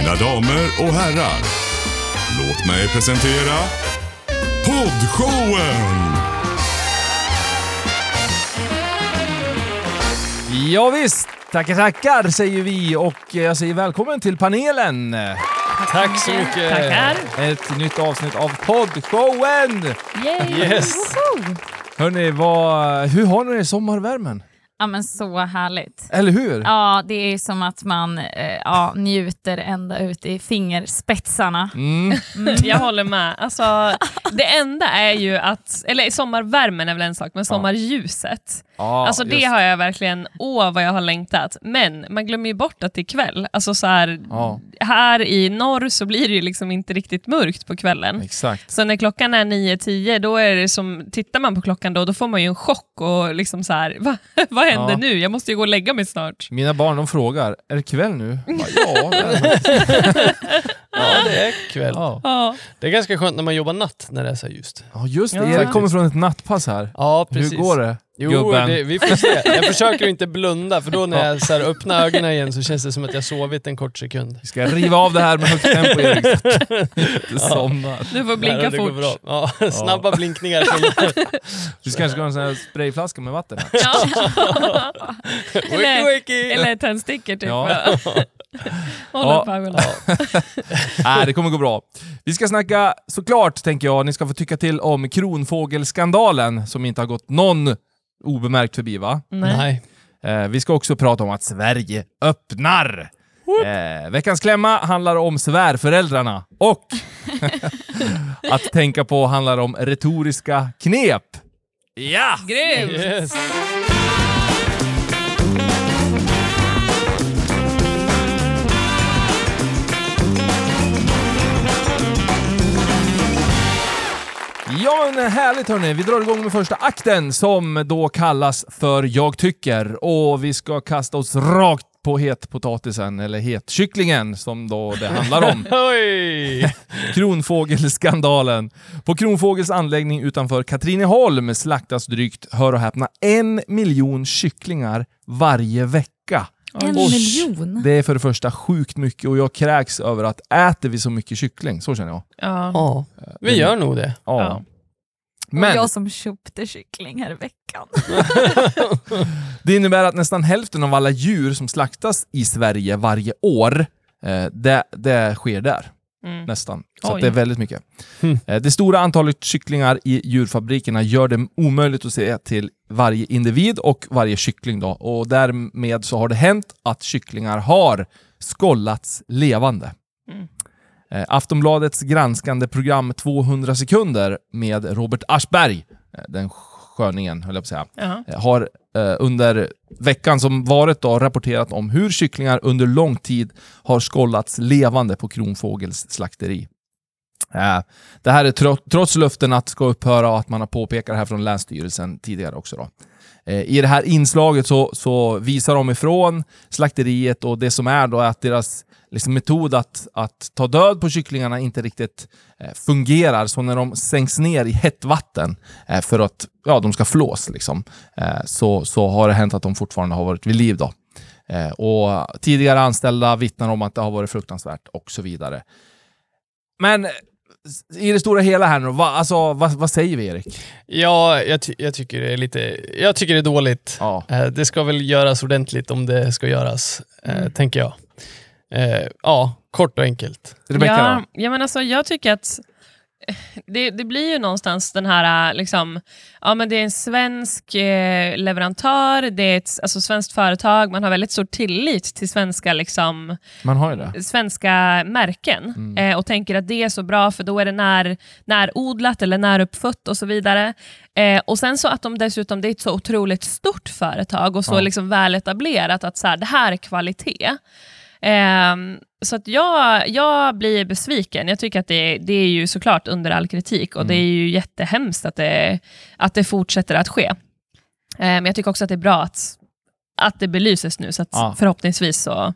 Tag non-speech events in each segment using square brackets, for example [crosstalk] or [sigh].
Mina damer och herrar, låt mig presentera Poddshowen! Ja, visst, tackar tackar säger vi och jag säger välkommen till panelen. Tack så mycket. Tackar. Ett nytt avsnitt av poddshowen! Yay. Yes. Hörni, vad, hur har ni det i sommarvärmen? Ja men så härligt. Eller hur? Ja, det är som att man eh, ja, njuter ända ut i fingerspetsarna. Mm. Jag håller med. Alltså, det enda är ju att, eller sommarvärmen är väl en sak, men sommarljuset. Ja, alltså det just. har jag verkligen, åh vad jag har längtat. Men man glömmer ju bort att det är kväll. Alltså så här, Ja. här i norr så blir det ju liksom inte riktigt mörkt på kvällen. Exakt. Så när klockan är 9-10, då är det som, tittar man på klockan då, då får man ju en chock och liksom så här, [laughs] va, vad händer Ja. nu? Jag måste ju gå och lägga mig snart. Mina barn de frågar, är det kväll nu? Bara, ja. [laughs] Ja, det är kväll. ja. Ja. Det är ganska skönt när man jobbar natt när det är så här ljust. ja, just det. Ja, Erik kommer från ett nattpass här. Ja, precis. Hur går det? Jo, gubben? det, vi får se. Jag [laughs] försöker inte blunda, för då när jag så här öppnar ögonen igen så känns det som att jag sovit en kort sekund. Vi ska riva av det här med högt tempo Erik. [laughs] Du somnar. Du får blinka det går fort. bra. Ja, snabba blinkningar. [laughs] Du kanske ska ha en sån här sprayflaska med vatten här. Ja. eller, wakey. eller tändstickor typ. Ja. [laughs] Håller Ja. [laughs] Nej, det kommer gå bra. Vi ska snacka, såklart, tänker jag, ni ska få tycka till om kronfågelskandalen som inte har gått någon obemärkt förbi, va? Nej. Nej. Eh, vi ska också prata om att Sverige öppnar. Eh, veckans klämma handlar om svärföräldrarna och [laughs] att tänka på handlar om retoriska knep. Ja! Grymt! Yes. Ja men härligt hörni, vi drar igång med första akten som då kallas för Jag tycker och vi ska kasta oss rakt på hetpotatisen, eller hetkycklingen som då det handlar om. [laughs] [laughs] Kronfågelskandalen. På Kronfågels anläggning utanför Katrineholm slaktas drygt, hör och häpna, en miljon kycklingar varje vecka. En Oj. miljon? Det är för det första sjukt mycket och jag kräks över att äter vi så mycket kyckling? Så känner jag. Ja. Ja, vi gör nog det. Ja. Ja. Men Och jag som köpte kyckling här i veckan. [laughs] det innebär att nästan hälften av alla djur som slaktas i Sverige varje år, eh, det, det sker där. Mm. Nästan. Så det är väldigt mycket. Hmm. Eh, Det stora antalet kycklingar i djurfabrikerna gör det omöjligt att se till varje individ och varje kyckling. Då. Och därmed så har det hänt att kycklingar har skållats levande. Mm. Eh, Aftonbladets granskande program 200 sekunder med Robert Aschberg, eh, den sköningen höll jag på att säga, Jaha. eh, har Eh, under veckan som varit då rapporterat om hur kycklingar under lång tid har skållats levande på Kronfågels slakteri. Eh, Det här är tro trots löften att ska upphöra och att man har påpekat det här från Länsstyrelsen tidigare också. Då. Eh, I det här inslaget så, så visar de ifrån slakteriet och det som är då är att deras liksom, metod att, att ta död på kycklingarna inte riktigt eh, fungerar. Så när de sänks ner i hett vatten eh, för att ja, de ska flås, liksom, eh, så, så har det hänt att de fortfarande har varit vid liv. Då. Eh, och tidigare anställda vittnar om att det har varit fruktansvärt och så vidare. Men eh, i det stora hela här nu, vad, alltså, vad, vad säger vi Erik? Ja, jag, ty jag, tycker det är lite... Jag tycker det är dåligt. Ja. Eh, Det ska väl göras ordentligt om det ska göras, eh, tänker jag. Eh, ja, kort och enkelt. Rebecka ja, då? ja, men alltså, jag tycker att eh, det, det blir ju någonstans den här, eh, liksom, ja men det är en svensk eh, leverantör, det är ett alltså, svenskt företag, man har väldigt stor tillit till svenska, liksom, Man har ju det. svenska märken Mm. eh, och tänker att det är så bra för då är det när, närodlat eller näruppfött och så vidare. Eh, och sen så att de dessutom, det är ett så otroligt stort företag och så Ja. liksom väl etablerat att så här, det här är kvalitet. Ehm, så att jag, jag blir besviken. Jag tycker att det, det är ju såklart under all kritik och det Mm. är ju jättehemskt att det, att det fortsätter att ske. Ehm, Men jag tycker också att det är bra att, att det belyses nu, så att Ja. förhoppningsvis så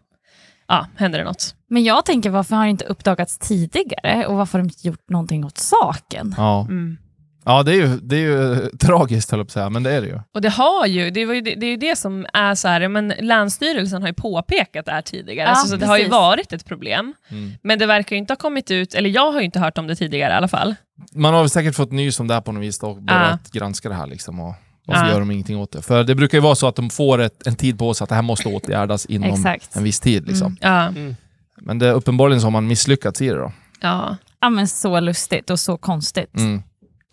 ja, händer det något. Men jag tänker, varför har det inte uppdagats tidigare och varför har de inte gjort någonting åt saken? Ja. Mm. Ja, det är ju, det är ju [laughs] tragiskt höll jag på att säga, men det är det ju. Och det har ju, det, var ju, det, det är ju det som är så här, ja, men Länsstyrelsen har ju påpekat det här tidigare, Ja, alltså, så det har ju varit ett problem. Mm. Men det verkar ju inte ha kommit ut, eller jag har ju inte hört om det tidigare i alla fall. Man har väl säkert fått nys om det här på något vis då, och börjat granska det här liksom. Och varför Ja. gör de ingenting åt det? För det brukar ju vara så att de får ett, en tid på sig att det här måste åtgärdas inom Exakt. en viss tid. Liksom. Ja, Mm. Men det, uppenbarligen så har man misslyckats i det då. ja. Ja, men så lustigt och så konstigt.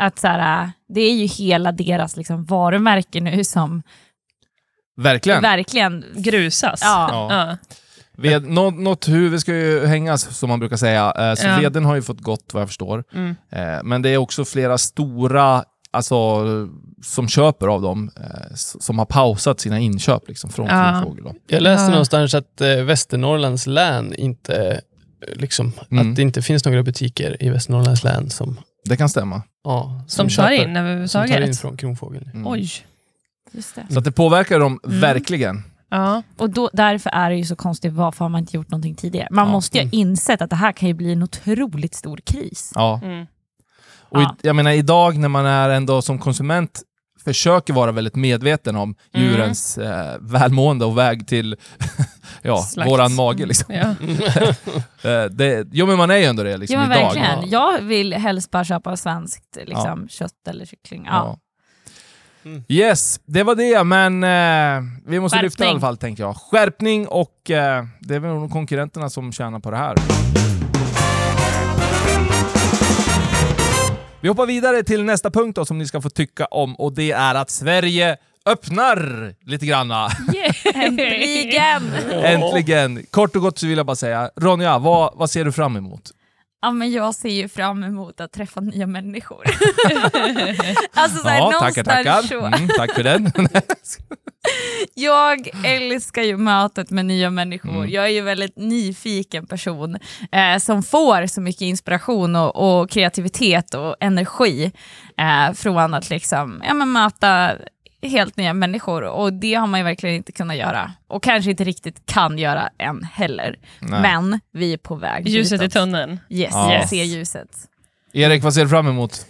Att så här, det är ju hela deras liksom, varumärke nu som Verkligen. verkligen... grusas. Ja. Ja. Ja. Ved, något, något huvud ska ju hängas, som man brukar säga. Eh, Så Ja. veden har ju fått gått, vad jag förstår. Mm. Eh, Men det är också flera stora alltså, som köper av dem, eh, som har pausat sina inköp liksom, från Ja. Kronfågel. då. Jag läste Ja. någonstans att Västernorrlands län inte, liksom, Mm. att det inte finns några butiker i Västernorrlands län som, Det kan stämma. ja, Som tar köper- in som tar in överhuvudtaget. från Kronfågel. Mm. Oj. Just det. Så att det påverkar dem Mm. verkligen. Ja. Och då, därför är det ju så konstigt, varför har man inte gjort någonting tidigare? Man Ja. måste ju ha Mm. insett att det här kan ju bli en otroligt stor kris. Ja. Mm. Och i, Ja. jag menar idag när man är ändå som konsument försöker vara väldigt medveten om Mm. djurens eh, välmående och väg till ja, Slakt. våran mage. Liksom. Ja. [laughs] Eh, det, jo men man är ju ändå det liksom, ja men idag. verkligen. Jag vill helst bara köpa svenskt liksom, kött eller kyckling. Ja. Ja. Mm. Yes, det var det, men eh, vi måste lyfta i Skärpning. alla fall tänker jag. Skärpning och eh, det är väl nog konkurrenterna som tjänar på det här. Vi hoppar vidare till nästa punkt då, som ni ska få tycka om och det är att Sverige öppnar lite granna. [laughs] Äntligen! [laughs] Äntligen! Kort och gott så vill jag bara säga, Ronja, vad, vad ser du fram emot? Ja, men jag ser ju fram emot att träffa nya människor. [laughs] alltså så här, Ja, tackar, tackar. så. Mm, tack för den. Jag älskar ju mötet med nya människor. Mm. Jag är ju en väldigt nyfiken person eh, som får så mycket inspiration och, och kreativitet och energi eh, från att liksom, ja, men möta helt nya människor och det har man ju verkligen inte kunnat göra och kanske inte riktigt kan göra än heller. Nej. Men vi är på väg Ljuset i ditåt. tunneln. Yes, Ja. jag ser ljuset. Erik, vad ser du fram emot?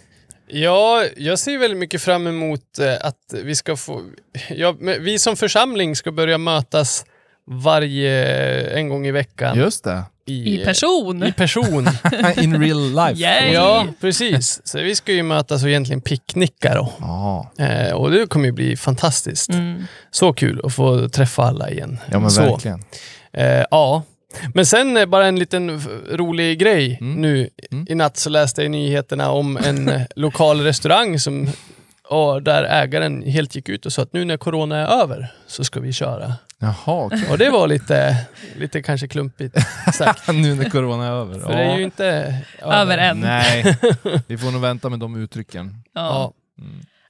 Ja, jag ser väldigt mycket fram emot eh, att vi ska få... Ja, vi som församling ska börja mötas varje en gång i veckan. Just det. I person. I person. [laughs] In real life. Yay! ja, precis. Så vi ska ju mötas och egentligen picknicka då. Ja, Eh, och det kommer ju bli fantastiskt. Mm. Så kul att få träffa alla igen. ja men så. verkligen. Eh, ja. Men sen eh, bara en liten rolig grej. Mm. Nu Mm. i natt så läste jag i nyheterna om en eh, lokal restaurang som och där ägaren helt gick ut och sa att nu när corona är över så ska vi köra. Jaha, okej. Och det var lite, lite kanske klumpigt sagt. [laughs] nu när corona är över. För det är ju inte Över än. Nej, [laughs] vi får nog vänta med de uttrycken. Ja. Ja.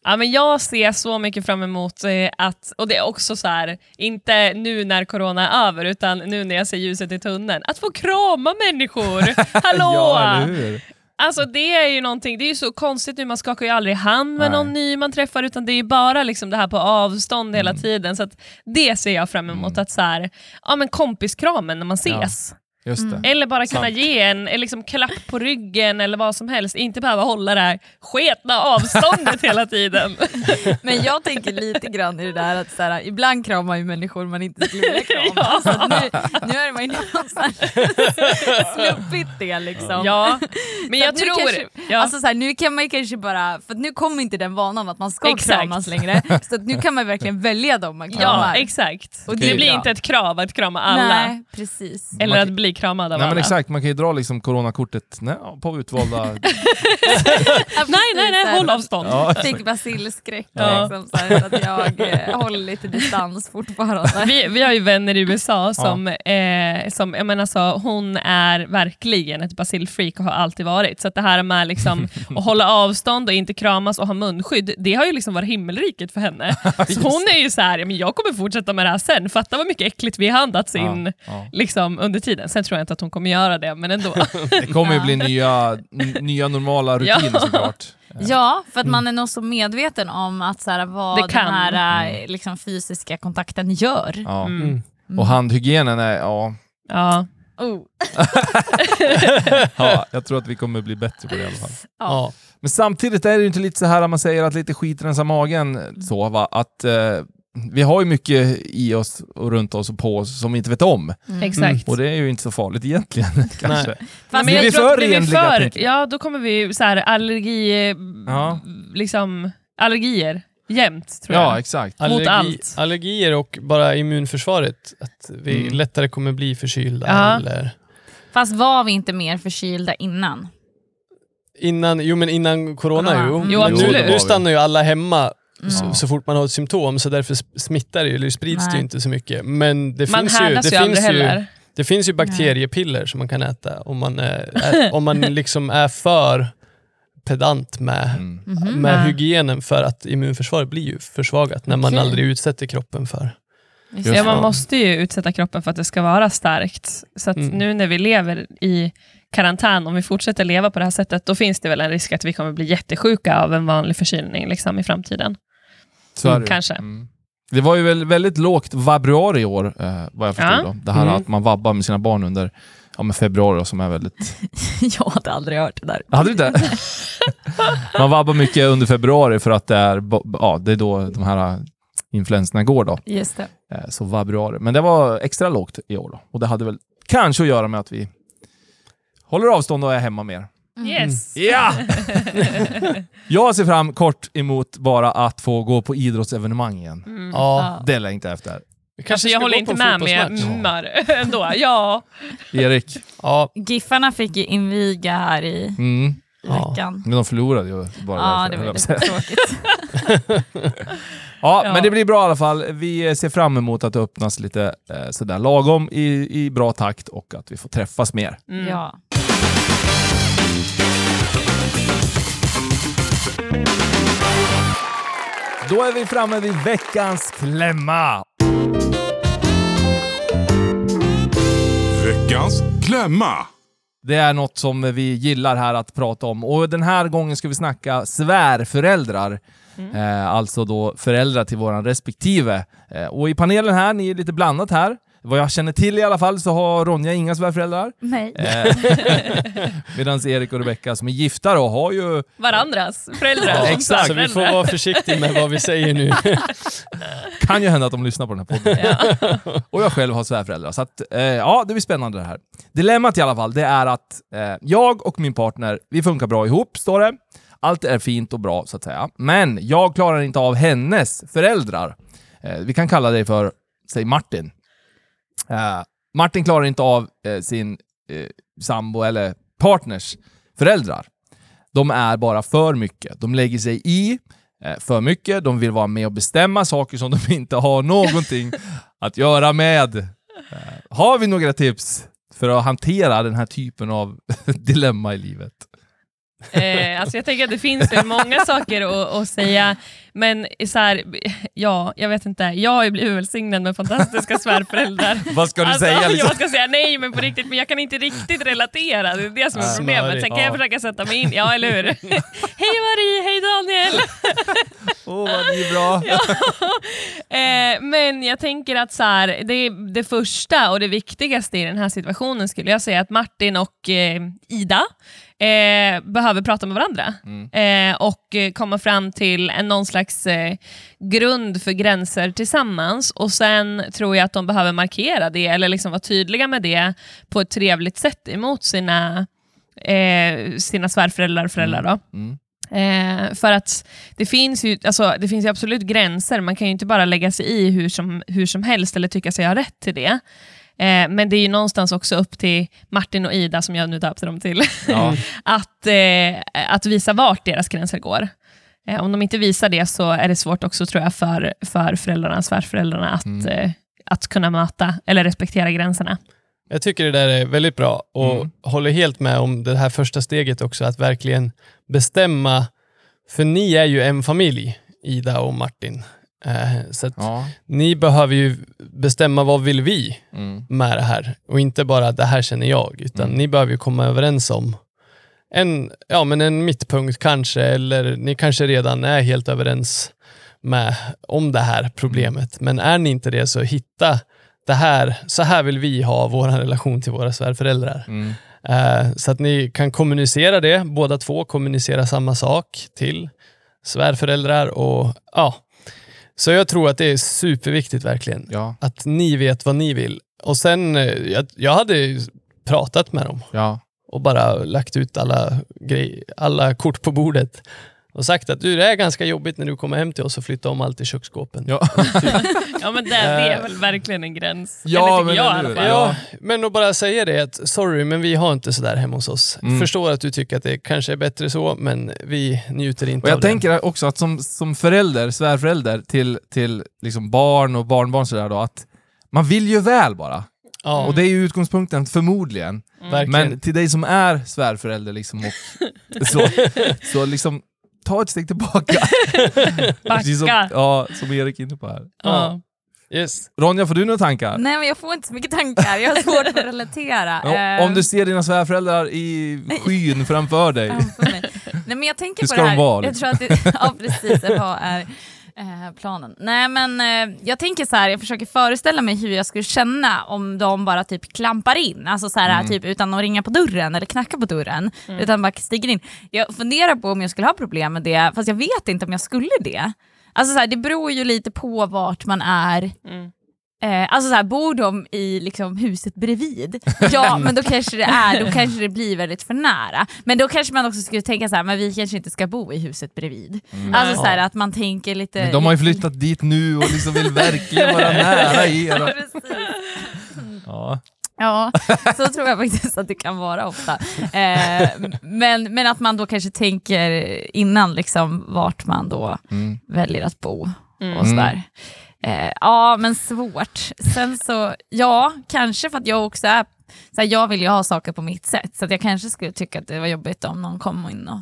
Ja, men jag ser så mycket fram emot eh, att, och det är också så här, inte nu när corona är över, utan nu när jag ser ljuset i tunneln, att få krama människor! [laughs] Hallå! Ja, eller hur? Alltså det är ju någonting, det är ju så konstigt nu, man skakar ju aldrig hand med Nej. någon ny man träffar, utan det är ju bara liksom det här på avstånd hela Mm. tiden. Så det ser jag fram emot, Mm. att så här, ja men kompiskramen när man Ja. ses. Just det. Eller bara kunna Sant. ge en en liksom klapp på ryggen eller vad som helst, inte behöva hålla det här sketna avståndet [laughs] hela tiden. [laughs] Men jag tänker lite grann i det där att så här, ibland kramar man ju människor man inte skulle vilja krama. [laughs] Ja. Så nu, nu är man ju någonstans sluppit det liksom. Ja, men Så jag tror... kanske- ja. Alltså så här, nu kan man ju kanske bara, för att nu kommer inte den vanan att man ska Exakt. kramas längre, så att nu kan man verkligen välja dem man ja, kramar. exakt. Och det, det blir bra. inte ett krav att krama alla, Nej, precis. eller att bli kramad av Nej men alla. exakt, man kan ju dra liksom coronakortet nej, på utvalda... [laughs] Nej, nej, nej, håll avstånd. ja. Fick basilskräck Ja. liksom, så, här, att jag eh, håller lite distans fortfarande. Vi, vi har ju vänner i USA som, eh, som jag menar så, hon är verkligen ett basilfreak och har alltid varit. Så att det här med liksom, [laughs] att hålla avstånd och inte kramas och ha munskydd, det har ju liksom varit himmelriket för henne. [laughs] Så hon är ju så här, ja, men jag kommer fortsätta med det här sen, fatta vad mycket äckligt vi har andats in Ja, ja. liksom, under tiden. Sen tror jag inte att hon kommer göra det, men ändå. [laughs] Det kommer ju bli nya, nya normala rutiner Ja. såklart. [laughs] Ja, för att man är nog så medveten om att så här, vad den här eh, liksom, fysiska kontakten gör. Ja. Mm. Och handhygienen är, ja, Ja. Oh. [laughs] Ja, jag tror att vi kommer bli bättre på det i alla fall. Ja. Men samtidigt är det ju inte lite så här att man säger att lite skit rensar magen. Så, va? Att, eh, vi har ju mycket i oss och runt oss och på oss som vi inte vet om. Exakt. Och det är ju inte så farligt egentligen. [laughs] kanske. Nej. Fast Blir jag vi tror för att blir vi för-? Ja, då kommer vi så här allergi... Ja. Liksom, allergier jämt, tror Ja, jag. exakt. Mot allt. Allergier och bara immunförsvaret. Att vi Mm. lättare kommer bli förkylda. Ja. Eller Fast var vi inte mer förkylda innan? innan, jo, men innan corona. Corona. Jo. Mm. Jo, Men nu stannar ju alla hemma så, Ja. så fort man har ett symptom, så därför smittar det eller sprids det Nej. ju inte så mycket. Men det Man finns ju, det ju aldrig finns ju, heller. det finns ju bakteriepiller som man kan äta om man, är, är, [laughs] om man liksom är för pedant med, Mm. Med Ja. hygienen för att immunförsvaret blir ju försvagat när man Okej. aldrig utsätter kroppen för. Ja, det. man det. måste ju utsätta kroppen för att det ska vara starkt. Så att Mm. nu när vi lever i karantän, om vi fortsätter leva på det här sättet, då finns det väl en risk att vi kommer bli jättesjuka av en vanlig förkylning liksom, i framtiden. Så ju. Kanske. Mm. Det var ju väl väldigt lågt vabruari i år, eh, vad jag förstod. Ja. Då. Det här Mm. att man vabbar med sina barn under ja, men februari, då, som är väldigt... [laughs] Jag hade aldrig hört det där. Hade du inte? [laughs] man vabbar mycket under februari för att det är, ja, det är då de här influenserna går. Då. Just det. Eh, Så vabruari. Men det var extra lågt i år. Då. Och det hade väl kanske att göra med att vi håller avstånd och är hemma mer. Yes! [laughs] Ja! jag ser fram kort emot bara att få gå på idrottsevenemang igen. Mm. Ja, Det längtar jag efter. vi Kanske jag håller inte med med fotbollsmatch. Mmar [laughs] ändå. Ja. Erik? Ja, Giffarna fick ju inviga här i Mm. Ja. veckan. Men de förlorade ju bara Ja, därför, det var jag lite tråkigt. [laughs] Ja, Ja. men det blir bra i alla fall. Vi ser fram emot att det öppnas lite eh, sådär lagom i, i bra takt och att vi får träffas mer. Mm. Ja. Då är vi framme vid veckans klämma. Veckans klämma. Det är något som vi gillar här att prata om och den här gången ska vi snacka svärföräldrar. Eh, alltså då föräldrar till våran respektive. Eh, och i panelen här, ni är lite blandat här. Vad jag känner till i alla fall så har Ronja inga svärföräldrar. Nej. Eh, [laughs] Medan Erik och Rebecka som är gifta då har ju... Varandras föräldrar. Ja, exakt. Så vi får vara försiktiga med vad vi säger nu. [laughs] Kan ju hända att de lyssnar på den här podden. och jag själv har svärföräldrar. Så att, eh, ja, det blir spännande det här. Dilemmat i alla fall, det är att eh, jag och min partner, vi funkar bra ihop, står det. Allt är fint och bra, så att säga. Men jag klarar inte av hennes föräldrar. Eh, vi kan kalla det för, säg Martin. Eh, Martin klarar inte av eh, sin eh, sambo eller partners föräldrar. De är bara för mycket. De lägger sig i för mycket. De vill vara med och bestämma saker som de [laughs] inte har någonting [laughs] att göra med. Har vi några tips för att hantera den här typen av [laughs] dilemma i livet? Eh, alltså jag tänker att det finns ju många saker att, att säga, men så här, ja, jag vet inte. Jag har ju blivit välsignad med fantastiska svärföräldrar. Vad ska du Alltså, säga? Liksom? Jag ska säga nej, men på riktigt, men jag kan inte riktigt relatera. Det är det som är problemet. Sen kan jag Ja. försöka sätta mig in. Ja, eller hur? [laughs] hej Marie, hej Daniel! Åh, vad ni är bra. [laughs] Eh, men jag tänker att så här, det, det första och det viktigaste i den här situationen skulle jag säga att Martin och eh, Ida eh, behöver prata med varandra eh, och eh, komma fram till en, någon slags eh, grund för gränser tillsammans. Och Sen tror jag att de behöver markera det, eller liksom vara tydliga med det på ett trevligt sätt emot sina, eh, sina svärföräldrar och föräldrar. Då. Mm. Eh, för att det finns, ju, alltså, det finns ju absolut gränser, man kan ju inte bara lägga sig i hur som, hur som helst eller tycka sig ha rätt till det. Eh, men det är ju någonstans också upp till Martin och Ida, som jag nu döpte dem till, Ja. [laughs] att, eh, att visa vart deras gränser går. Eh, om de inte visar det så är det svårt också tror jag för, för föräldrarna, svärföräldrarna att, Mm. eh, att kunna möta eller respektera gränserna. Jag tycker det där är väldigt bra och Mm. håller helt med om det här första steget också, att verkligen bestämma, för ni är ju en familj, Ida och Martin. Eh, så att Ja. ni behöver ju bestämma vad vill vi Mm. med det här och inte bara det här känner jag, utan Mm. ni behöver ju komma överens om en, ja, men en mittpunkt kanske, eller ni kanske redan är helt överens med om det här problemet. Men är ni inte det så hitta det här, så här vill vi ha vår relation till våra svärföräldrar. Mm. Eh, så att ni kan kommunicera det, båda två kommunicera samma sak till svärföräldrar och ja. Så jag tror att det är superviktigt verkligen. Ja, Att ni vet vad ni vill. Och sen, eh, jag, jag hade pratat med dem ja. och bara lagt ut alla, grej, alla kort på bordet och sagt att du, det är ganska jobbigt när du kommer hem till oss och flyttar om allt i köksskåpen. Ja. [laughs] Ja men det, det är väl verkligen en gräns. Ja, Eller men jag i alla fall. Ja, men att bara säga det att sorry, men vi har inte sådär hemma hos oss. Mm. Förstår att du tycker att det kanske är bättre så, men vi njuter inte Och jag av det. tänker också att som, som förälder, svärförälder till, till liksom barn och barnbarn sådär då, att man vill ju väl bara. Ja, Och det är ju utgångspunkten förmodligen. verkligen. Men till dig som är svärförälder liksom och [laughs] så, så liksom ta ett steg tillbaka. [laughs] Precis som, Backa. ja, som Erik är inne på här. Ja. yes. Ronja, får du några tankar? Nej men jag får inte så mycket tankar, jag har svårt att relatera. Ja, om du ser dina svärföräldrar i skyn framför dig. framför mig. Nej men jag tänker Hur på ska det de här. vara, Jag liksom? tror att det, [laughs] ja precis, vad är eh, planen? Nej men eh, jag tänker så här, jag försöker föreställa mig hur jag skulle känna om de bara typ klampar in, alltså så här, Mm. typ utan att ringa på dörren eller knacka på dörren, utan bara stiger in. Jag funderar på om jag skulle ha problem med det, fast jag vet inte om jag skulle det. Alltså så här, det beror ju lite på vart man är Mm. Eh, alltså så här, bor de i liksom, huset bredvid? Ja, [laughs] men då kanske det är, då kanske det blir väldigt för nära. Men då kanske man också skulle tänka så här, men vi kanske inte ska bo i huset bredvid. Alltså så här, att man tänker lite... Men de har ju flyttat dit nu och liksom vill verkligen vara [laughs] nära er. Ja. Ja. Ja, så tror jag faktiskt att det kan vara ofta. Eh, men, men att man då kanske tänker innan liksom, vart man då Mm. väljer att bo Mm. och sådär. Eh, ja, men svårt. Sen så, ja, kanske för att jag också är, såhär, jag vill ju ha saker på mitt sätt, så att jag kanske skulle tycka att det var jobbigt om någon kom in och...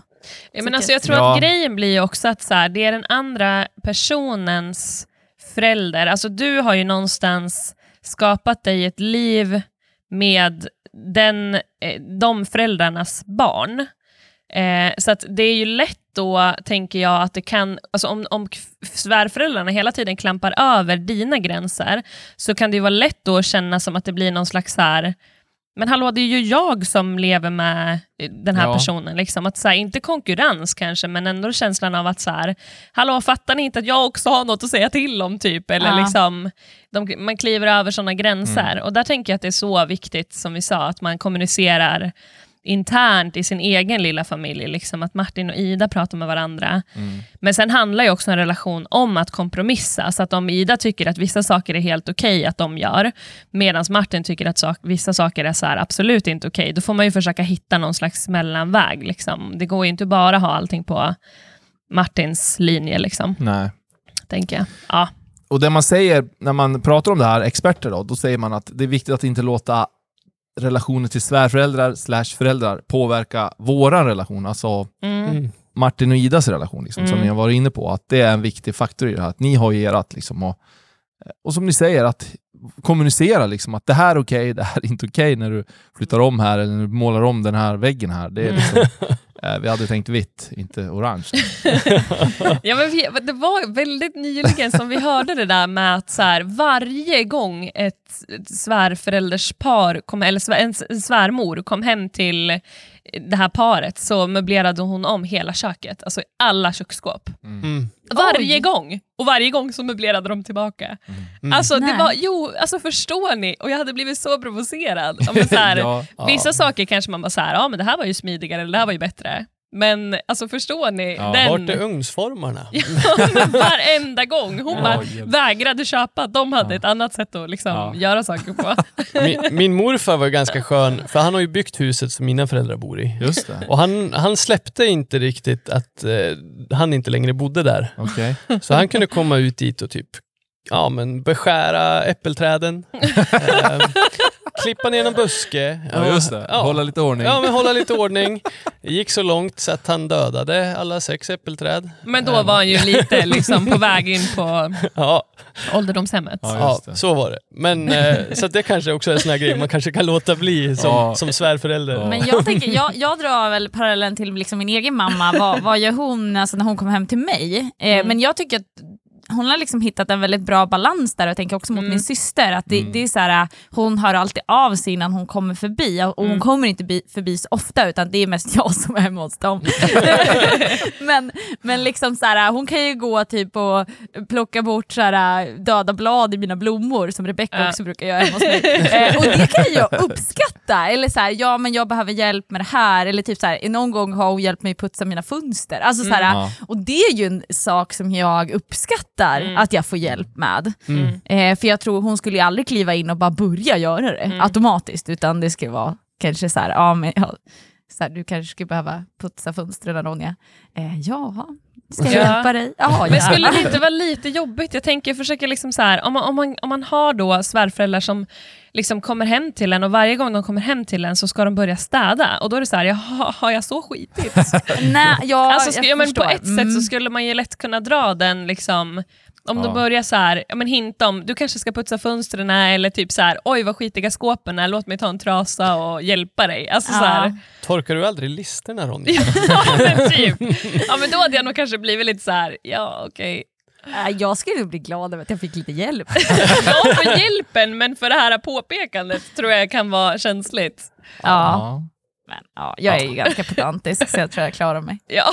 Ja, men alltså, jag tror Ja. att grejen blir ju också att så här, det är den andra personens förälder. Alltså du har ju någonstans skapat dig ett liv med den, eh, de föräldrarnas barn. Eh, så att det är ju lätt då, tänker jag, att det kan, alltså om, om svärföräldrarna hela tiden klampar över dina gränser, så kan det ju vara lätt då att känna som att det blir någon slags så här, men hallå, det är ju jag som lever med eh, den här Ja. personen. Liksom. Att, så här, inte konkurrens kanske, men ändå känslan av att så här, hallå, fattar ni inte att jag också har något att säga till om? typ? Eller Ja. liksom, de, man kliver över sådana gränser. Och där tänker jag att det är så viktigt, som vi sa, att man kommunicerar internt i sin egen lilla familj. Liksom, att Martin och Ida pratar med varandra. Mm. Men sen handlar ju också en relation om att kompromissa. Så att om Ida tycker att vissa saker är helt okej att de gör, medan Martin tycker att sak, vissa saker är så här, absolut inte okej, då får man ju försöka hitta någon slags mellanväg. Liksom. Det går ju inte bara ha allting på Martins linje, liksom, Nej. tänker jag. Ja. Och det man säger när man pratar om det här, experter då, då säger man att det är viktigt att inte låta relationer till svärföräldrar slash föräldrar påverka våran relation, alltså Mm. Mm. Martin och Idas relation, liksom, som Mm. ni har varit inne på, att det är en viktig faktor i det här. Att ni har ju erat, liksom, och, och som ni säger, att kommunicera liksom, att det här är okej, det här är inte okej när du flyttar om här eller när du målar om den här väggen här. Det är liksom, eh, [laughs] vi hade tänkt vitt, inte orange. [laughs] Ja, men vi, det var väldigt nyligen som vi hörde det där med att så här, varje gång ett svärförälderspar, kom, eller en svärmor kom hem till det här paret så möblerade hon om hela köket, alltså alla köksskåp. Mm. Varje Oj. gång! Och varje gång så möblerade de tillbaka. Mm. Alltså, det Nej. var, jo, alltså förstår ni? Och jag hade blivit så provocerad. Ja, men så här, [laughs] ja. Vissa saker kanske man bara så här, ja men det här var ju smidigare, eller det här var ju bättre. Men alltså förstår ni? Ja. den... Vart är ugnsformarna? [laughs] Ja, men varenda gång. Hon Ja, bara hjälp. vägrade köpa. De hade Ja. ett annat sätt att liksom Ja. göra saker på. [laughs] Min, min morfar var ganska skön, för han har ju byggt huset som mina föräldrar bor i. Just det. Och han, han släppte inte riktigt att eh, han inte längre bodde där. Okej. Så han kunde komma ut dit och typ ja, men beskära äppelträden, [laughs] eh, klippa ner någon buske. Ja, just det. Ja. Hålla lite ordning. Ja, men hålla lite ordning. Det gick så långt så att han dödade alla sex äppelträd. Men då var han ju lite [laughs] liksom på väg in på Ja, ålderdomshemmet. Ja, ja just det. så var det. Men, eh, så att det kanske också är en sån här grej man kanske kan låta bli som, Ja. som svärförälder. Ja. Men jag, tänker, jag, [laughs] jag drar väl parallellen till liksom min egen mamma, vad, vad gör hon alltså när hon kommer hem till mig? Eh, Mm. Men jag tycker att hon har liksom hittat en väldigt bra balans där och jag tänker också mot Mm. min syster att det, Mm. det är så här, hon hör alltid av sig innan hon kommer förbi och hon Mm. kommer inte bi, förbi så ofta utan det är mest [laughs] jag som är hemma hos dem. [laughs] men men liksom så här, hon kan ju gå typ och plocka bort så här, döda blad i mina blommor som Rebecca också brukar göra hemma hos mig. [laughs] Eh, och det kan jag uppskatta. Eller så här, ja men jag behöver hjälp med det här. Eller typ så här, någon gång har hon hjälpt mig putsa mina fönster. Alltså, så här, Ja. Och det är ju en sak som jag uppskattar Mm. att jag får hjälp med. Mm. Eh, för jag tror hon skulle ju aldrig kliva in och bara börja göra det Mm. automatiskt. Utan det skulle vara kanske så här, ja men ja, så här, du kanske skulle behöva putsa fönstren Ronja. Eh, ja, ska jag Ja. hjälpa dig? Ja, Men skulle det inte vara lite jobbigt? Jag tänker försöka liksom så här, om, man, om, man, om man har då svärföräldrar som liksom kommer hem till en och varje gång de kommer hem till en så ska de börja städa. Och då är det så här, jaha, har jag så skitigt? [laughs] Nej, ja, alltså, jag ja, men på ett sätt så Mm. skulle man ju lätt kunna dra den liksom om Ja. de börjar så här, ja, men hinta om, du kanske ska putsa fönstren eller typ så här, oj vad skitiga skåpen är, låt mig ta en trasa och hjälpa dig. Alltså, så här, Torkar du aldrig listerna Ronny? [laughs] ja, typ. ja men då hade jag nog kanske blivit lite så här, ja okej. Äh, Jag skulle bli glad över att jag fick lite hjälp. [laughs] Ja, för hjälpen, men för det här påpekandet tror jag kan vara känsligt. Ja, Ja. men, ja, jag är ju ganska pedantisk så jag tror jag klarar mig. Ja.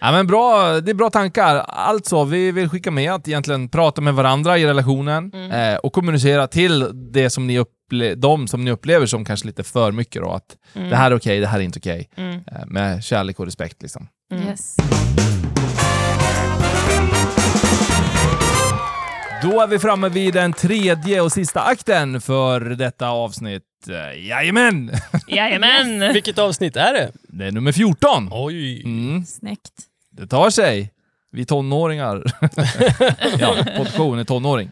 Ja, men bra, det är bra tankar. Alltså, vi vill skicka med att egentligen prata med varandra i relationen Mm. eh, och kommunicera till det som ni upple- de som ni upplever som kanske lite för mycket. Då, att Mm. det här är okej, det här är inte okej. Mm. Eh, med kärlek och respekt. Liksom. Mm. Yes. Då är vi framme vid den tredje och sista akten för detta avsnitt. Jajamän! Jajamän! [laughs] Vilket avsnitt är det? Det är nummer 14. Oj. Mm, Snyggt. det tar sig. Vi tonåringar. [laughs] ja, portion är tonåring.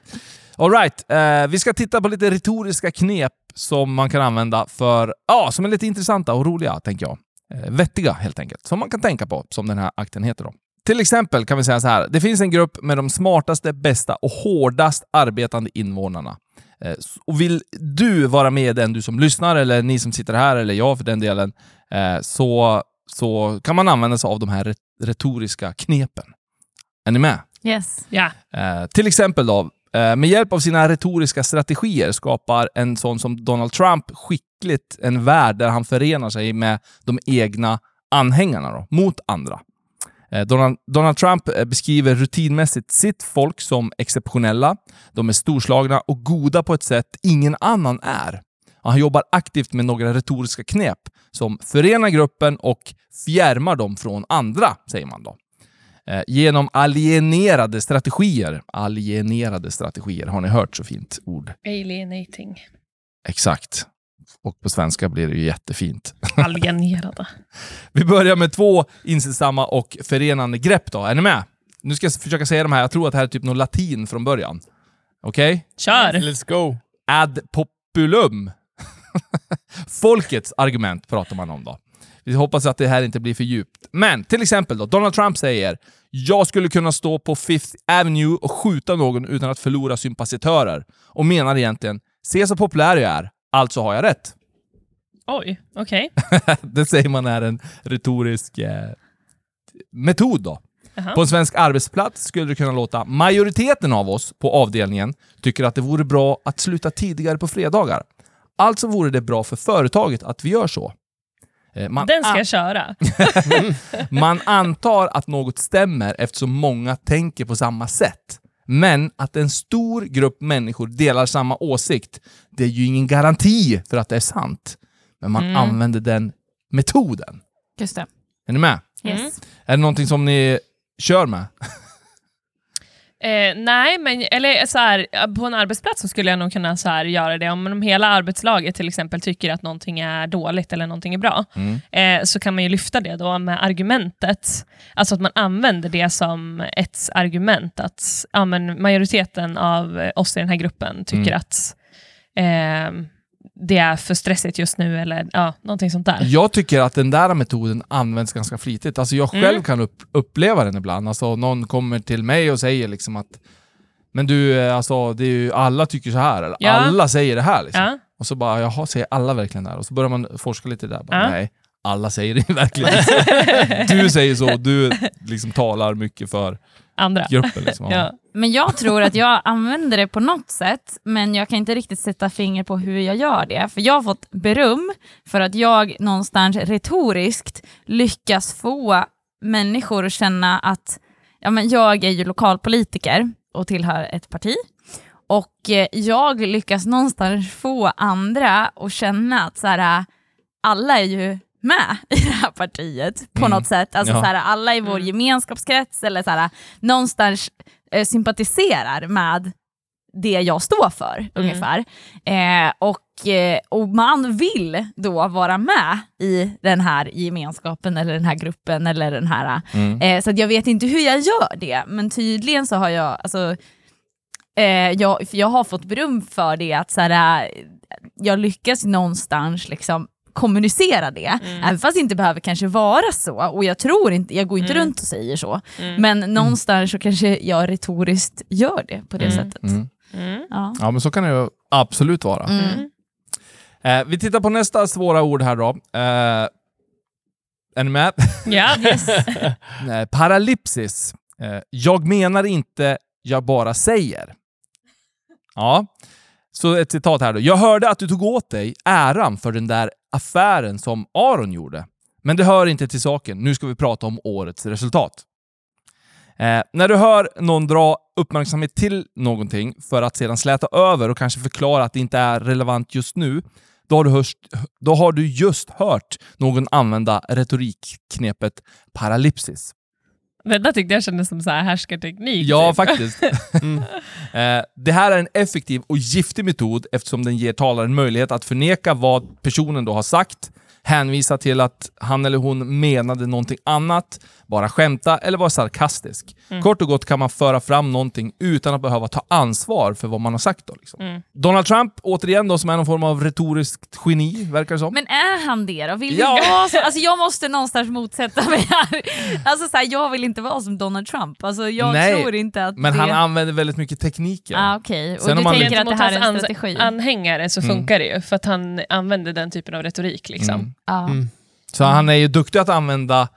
All right, eh, vi ska titta på lite retoriska knep som man kan använda för, ja, som är lite intressanta och roliga, tänker jag. Eh, vettiga, helt enkelt. Som man kan tänka på, som den här akten heter då. Till exempel kan vi säga så här. Det finns en grupp med de smartaste, bästa och hårdast arbetande invånarna. Eh, Och vill du vara med den du som lyssnar, eller ni som sitter här, eller jag för den delen, eh, så, så kan man använda sig av de här re- retoriska knepen. Är ni med? Yes. Ja. Eh, till exempel då, eh, med hjälp av sina retoriska strategier skapar en sån som Donald Trump skickligt en värld där han förenar sig med de egna anhängarna då, mot andra. Eh, Donald, Donald Trump eh, beskriver rutinmässigt sitt folk som exceptionella. De är storslagna och goda på ett sätt ingen annan är. Han jobbar aktivt med några retoriska knep som förenar gruppen och fjärmar dem från andra, säger man då. Eh, genom alienerade strategier. Alienerade strategier, har ni hört så fint ord? Alienating. Exakt. Och på svenska blir det ju jättefint. [laughs] Alienerade. Vi börjar med två inställsamma och förenande grepp då. Är ni med? Nu ska jag försöka säga de här. Jag tror att det här är typ något latin från början. Okej? Kör! Let's go. Ad populum. [laughs] Folkets argument pratar man om då. Vi hoppas att det här inte blir för djupt. Men till exempel då, Donald Trump säger “Jag skulle kunna stå på Fifth Avenue och skjuta någon utan att förlora sympatisörer” och menar egentligen “Se så populär jag är, alltså har jag rätt”. [laughs] Oj, okej. det säger man är en retorisk eh, metod då. Jaha. På en svensk arbetsplats skulle det kunna låta majoriteten av oss på avdelningen tycker att det vore bra att sluta tidigare på fredagar. Alltså vore det bra för företaget att vi gör så. Eh, Man, Den ska jag köra. [laughs] man antar att något stämmer eftersom många tänker på samma sätt. Men att en stor grupp människor delar samma åsikt, det är ju ingen garanti för att det är sant. Men man Mm. använder den metoden. Just det. Är ni med? Yes. Mm. Är det någonting som ni kör med? [laughs] Eh, nej, men eller, så här, på en arbetsplats så skulle jag nog kunna så här, göra det. Om, om hela arbetslaget till exempel tycker att någonting är dåligt eller någonting är bra, Mm. eh, så kan man ju lyfta det då med argumentet. Alltså att man använder det som ett argument. Att ja, men majoriteten av oss i den här gruppen tycker Mm. att eh, det är för stressigt just nu, eller ja, någonting sånt där. Jag tycker att den där metoden används ganska flitigt. Alltså jag själv Mm. kan upp, uppleva den ibland. Alltså någon kommer till mig och säger liksom att men du, eh, alltså, det är ju, alla tycker så här. Eller, Ja. Alla säger det här. Liksom. Ja. Och så bara, jaha, säger alla verkligen det här? Och så börjar man forska lite där. Bara, Ja. Nej, alla säger det [laughs] i verkligheten. [laughs] du säger så, du liksom talar mycket för Andra. gruppen. Liksom. [laughs] Ja. Men jag tror att jag använder det på något sätt, men jag kan inte riktigt sätta finger på hur jag gör det. För jag har fått beröm för att jag någonstans retoriskt lyckas få människor att känna att ja, men jag är ju lokalpolitiker och tillhör ett parti. Och eh, jag lyckas någonstans få andra att känna att så här, alla är ju med i det här partiet på Mm. något sätt. Alltså, Ja. så här, alla i vår Mm. gemenskapskrets eller så här, någonstans eh, sympatiserar med det jag står för ungefär. Eh, och, eh, och man vill då vara med i den här gemenskapen eller den här gruppen eller den här Mm. Eh, så att jag vet inte hur jag gör det, men tydligen så har jag, alltså, eh, jag, jag har fått beröm för det, att så här, jag lyckas någonstans liksom kommunicera det, även fast det inte behöver kanske vara så, och jag tror inte, jag går inte Mm. runt och säger så, Mm. men någonstans så kanske jag retoriskt gör det på det Mm. sättet. Mm. Mm. Ja. Ja, men så kan det ju absolut vara. Mm. Eh, vi tittar på nästa svåra ord här då. Eh, är ni med? Ja. [laughs] Eh, Paralypsis. Eh, jag menar inte, jag bara säger. Ja, så ett citat här då. Jag hörde att du tog åt dig äran för den där affären som Aron gjorde. Men det hör inte till saken. Nu ska vi prata om årets resultat. Eh, när du hör någon dra uppmärksamhet till någonting för att sedan släta över och kanske förklara att det inte är relevant just nu, då har du, hörst, då har du just hört någon använda retorikknepet paralypsis. Det där tyckte jag kändes som så här härskarteknik. Ja, typ. faktiskt. [laughs] Eh, det här är en effektiv och giftig metod eftersom den ger talaren möjlighet att förneka vad personen då har sagt, hänvisa till att han eller hon menade någonting annat, bara skämta eller vara sarkastisk. Mm. Kort och gott kan man föra fram någonting utan att behöva ta ansvar för vad man har sagt. Då, liksom. Mm. Donald Trump, återigen då, som är någon form av retoriskt geni, verkar det som. Men är han det då? Vill Ja. vi vara så, alltså jag måste någonstans motsätta mig här. Alltså så här, jag vill inte vara som Donald Trump. Alltså jag Nej, tror inte att Men det... han använder väldigt mycket tekniker. Ah, Okej, och Sen du tänker att det här är en strategi? anhängare så Mm. funkar det ju, för att han använder den typen av retorik. Liksom. Mm. Ja. Mm. Så han är ju duktig att använda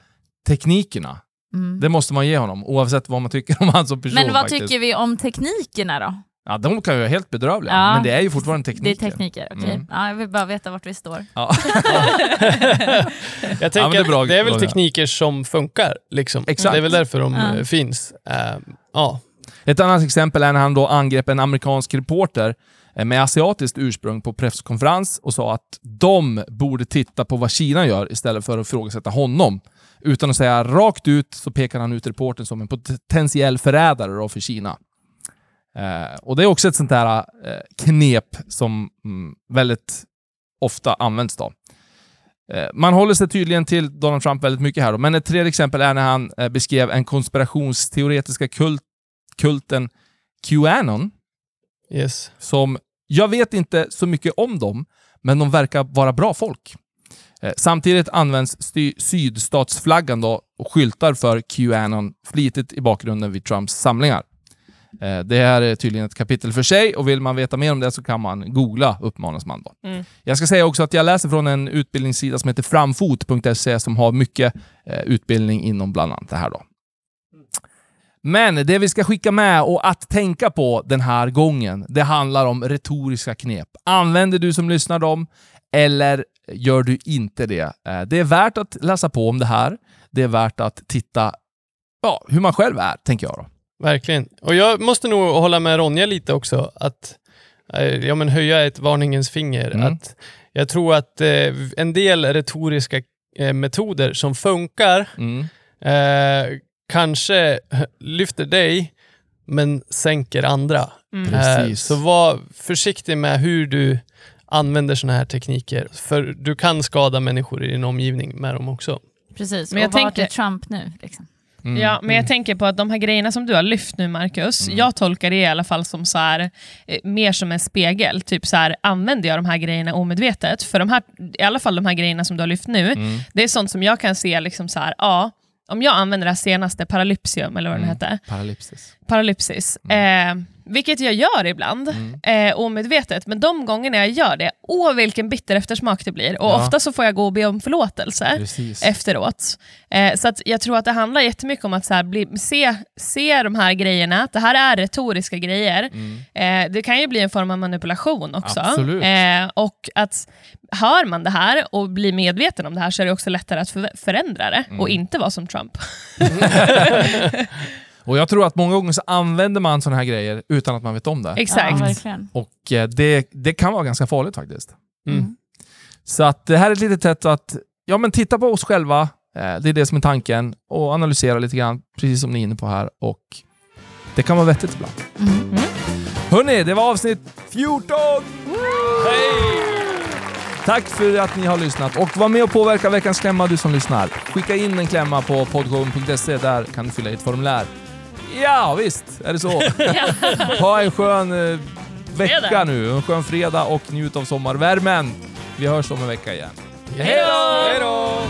teknikerna. Mm. Det måste man ge honom, oavsett vad man tycker om han som person. Men vad faktiskt. tycker vi om teknikerna då? Ja, de kan ju vara helt bedrövliga, Ja. men det är ju fortfarande Det tekniker. är tekniker, okej. Mm. Ja, jag vill bara veta vart vi står. Ja. [laughs] [laughs] Jag tänker det är det är väl tekniker som funkar. Liksom. Exakt. Det är väl därför de Ja. eh, finns. Eh, ja. Ett annat exempel är när han då angrep en amerikansk reporter Eh, med asiatiskt ursprung på presskonferens och sa att de borde titta på vad Kina gör istället för att ifrågasätta honom. Utan att säga rakt ut så pekar han ut reportern som en potentiell förrädare då för Kina. Eh, och det är också ett sånt där eh, knep som mm, väldigt ofta används då. Eh, Man håller sig tydligen till Donald Trump väldigt mycket här då, men ett tredje exempel är när han eh, beskrev en konspirationsteoretiska kult, kulten Qanon Yes. som, jag vet inte så mycket om dem, men de verkar vara bra folk. Eh, Samtidigt används sydstatsflaggan då och skyltar för Qanon flitigt i bakgrunden vid Trumps samlingar. Eh, Det här är tydligen ett kapitel för sig och vill man veta mer om det så kan man googla, uppmanas man då. Mm. Jag ska säga också att jag läser från en utbildningssida som heter framfot.se som har mycket eh, utbildning inom bland annat det här då. Men det vi ska skicka med och att tänka på den här gången, det handlar om retoriska knep. Använder du som lyssnar dem eller gör du inte det? Eh, Det är värt att läsa på om det här. Det är värt att titta ja, hur man själv är, tänker jag då. Verkligen. Och jag måste nog hålla med Ronja lite också. Att eh, ja, men höja ett varningens finger. Mm. Att jag tror att eh, en del retoriska eh, metoder som funkar Mm. eh, kanske [laughs] lyfter dig men sänker andra. Mm. Eh, Precis. så var försiktig med hur du använder sådana här tekniker. För du kan skada människor i din omgivning med dem också. Precis, Men jag och vart tänker- är Trump nu? Liksom? Mm. Ja, men jag tänker på att de här grejerna som du har lyft nu, Marcus, Mm. jag tolkar det i alla fall som så här, eh, mer som en spegel. Typ så här, använder jag de här grejerna omedvetet? För de här, i alla fall de här grejerna som du har lyft nu, Mm. det är sånt som jag kan se, liksom så här, ja, om jag använder det här senaste, paralypsium, eller vad den Mm. hette, Paralypsis. paralypsis, Mm. eh, Vilket jag gör ibland, eh, omedvetet. Men de gångerna jag gör det, åh vilken bitter eftersmak det blir. Och Ja. ofta så får jag gå och be om förlåtelse Precis. efteråt. Eh, så att jag tror att det handlar jättemycket om att så bli, se, se de här grejerna, att det här är retoriska grejer. Eh, det kan ju bli en form av manipulation också. Eh, och att hör man det här och blir medveten om det här så är det också lättare att för, förändra det och inte vara som Trump. [laughs] [laughs] Och jag tror att många gånger så använder man sådana här grejer utan att man vet om det. Exakt. Ja, verkligen. Och eh, det, det kan vara ganska farligt faktiskt. Mm. Så att det här är ett litet sätt att ja, men titta på oss själva, eh, det är det som är tanken, och analysera lite grann, precis som ni är inne på här. Och det kan vara vettigt ibland. Mm. Hörni, det var avsnitt 14! Hej! Tack för att ni har lyssnat och var med och påverka veckans klämma du som lyssnar. Skicka in en klämma på podgång.se, där kan du fylla i ett formulär. Ja, visst är det så. [laughs] ha en skön eh, vecka Fredag. nu, en skön fredag och njut av sommarvärmen. Vi hörs om en vecka igen. Hej då! Hej då!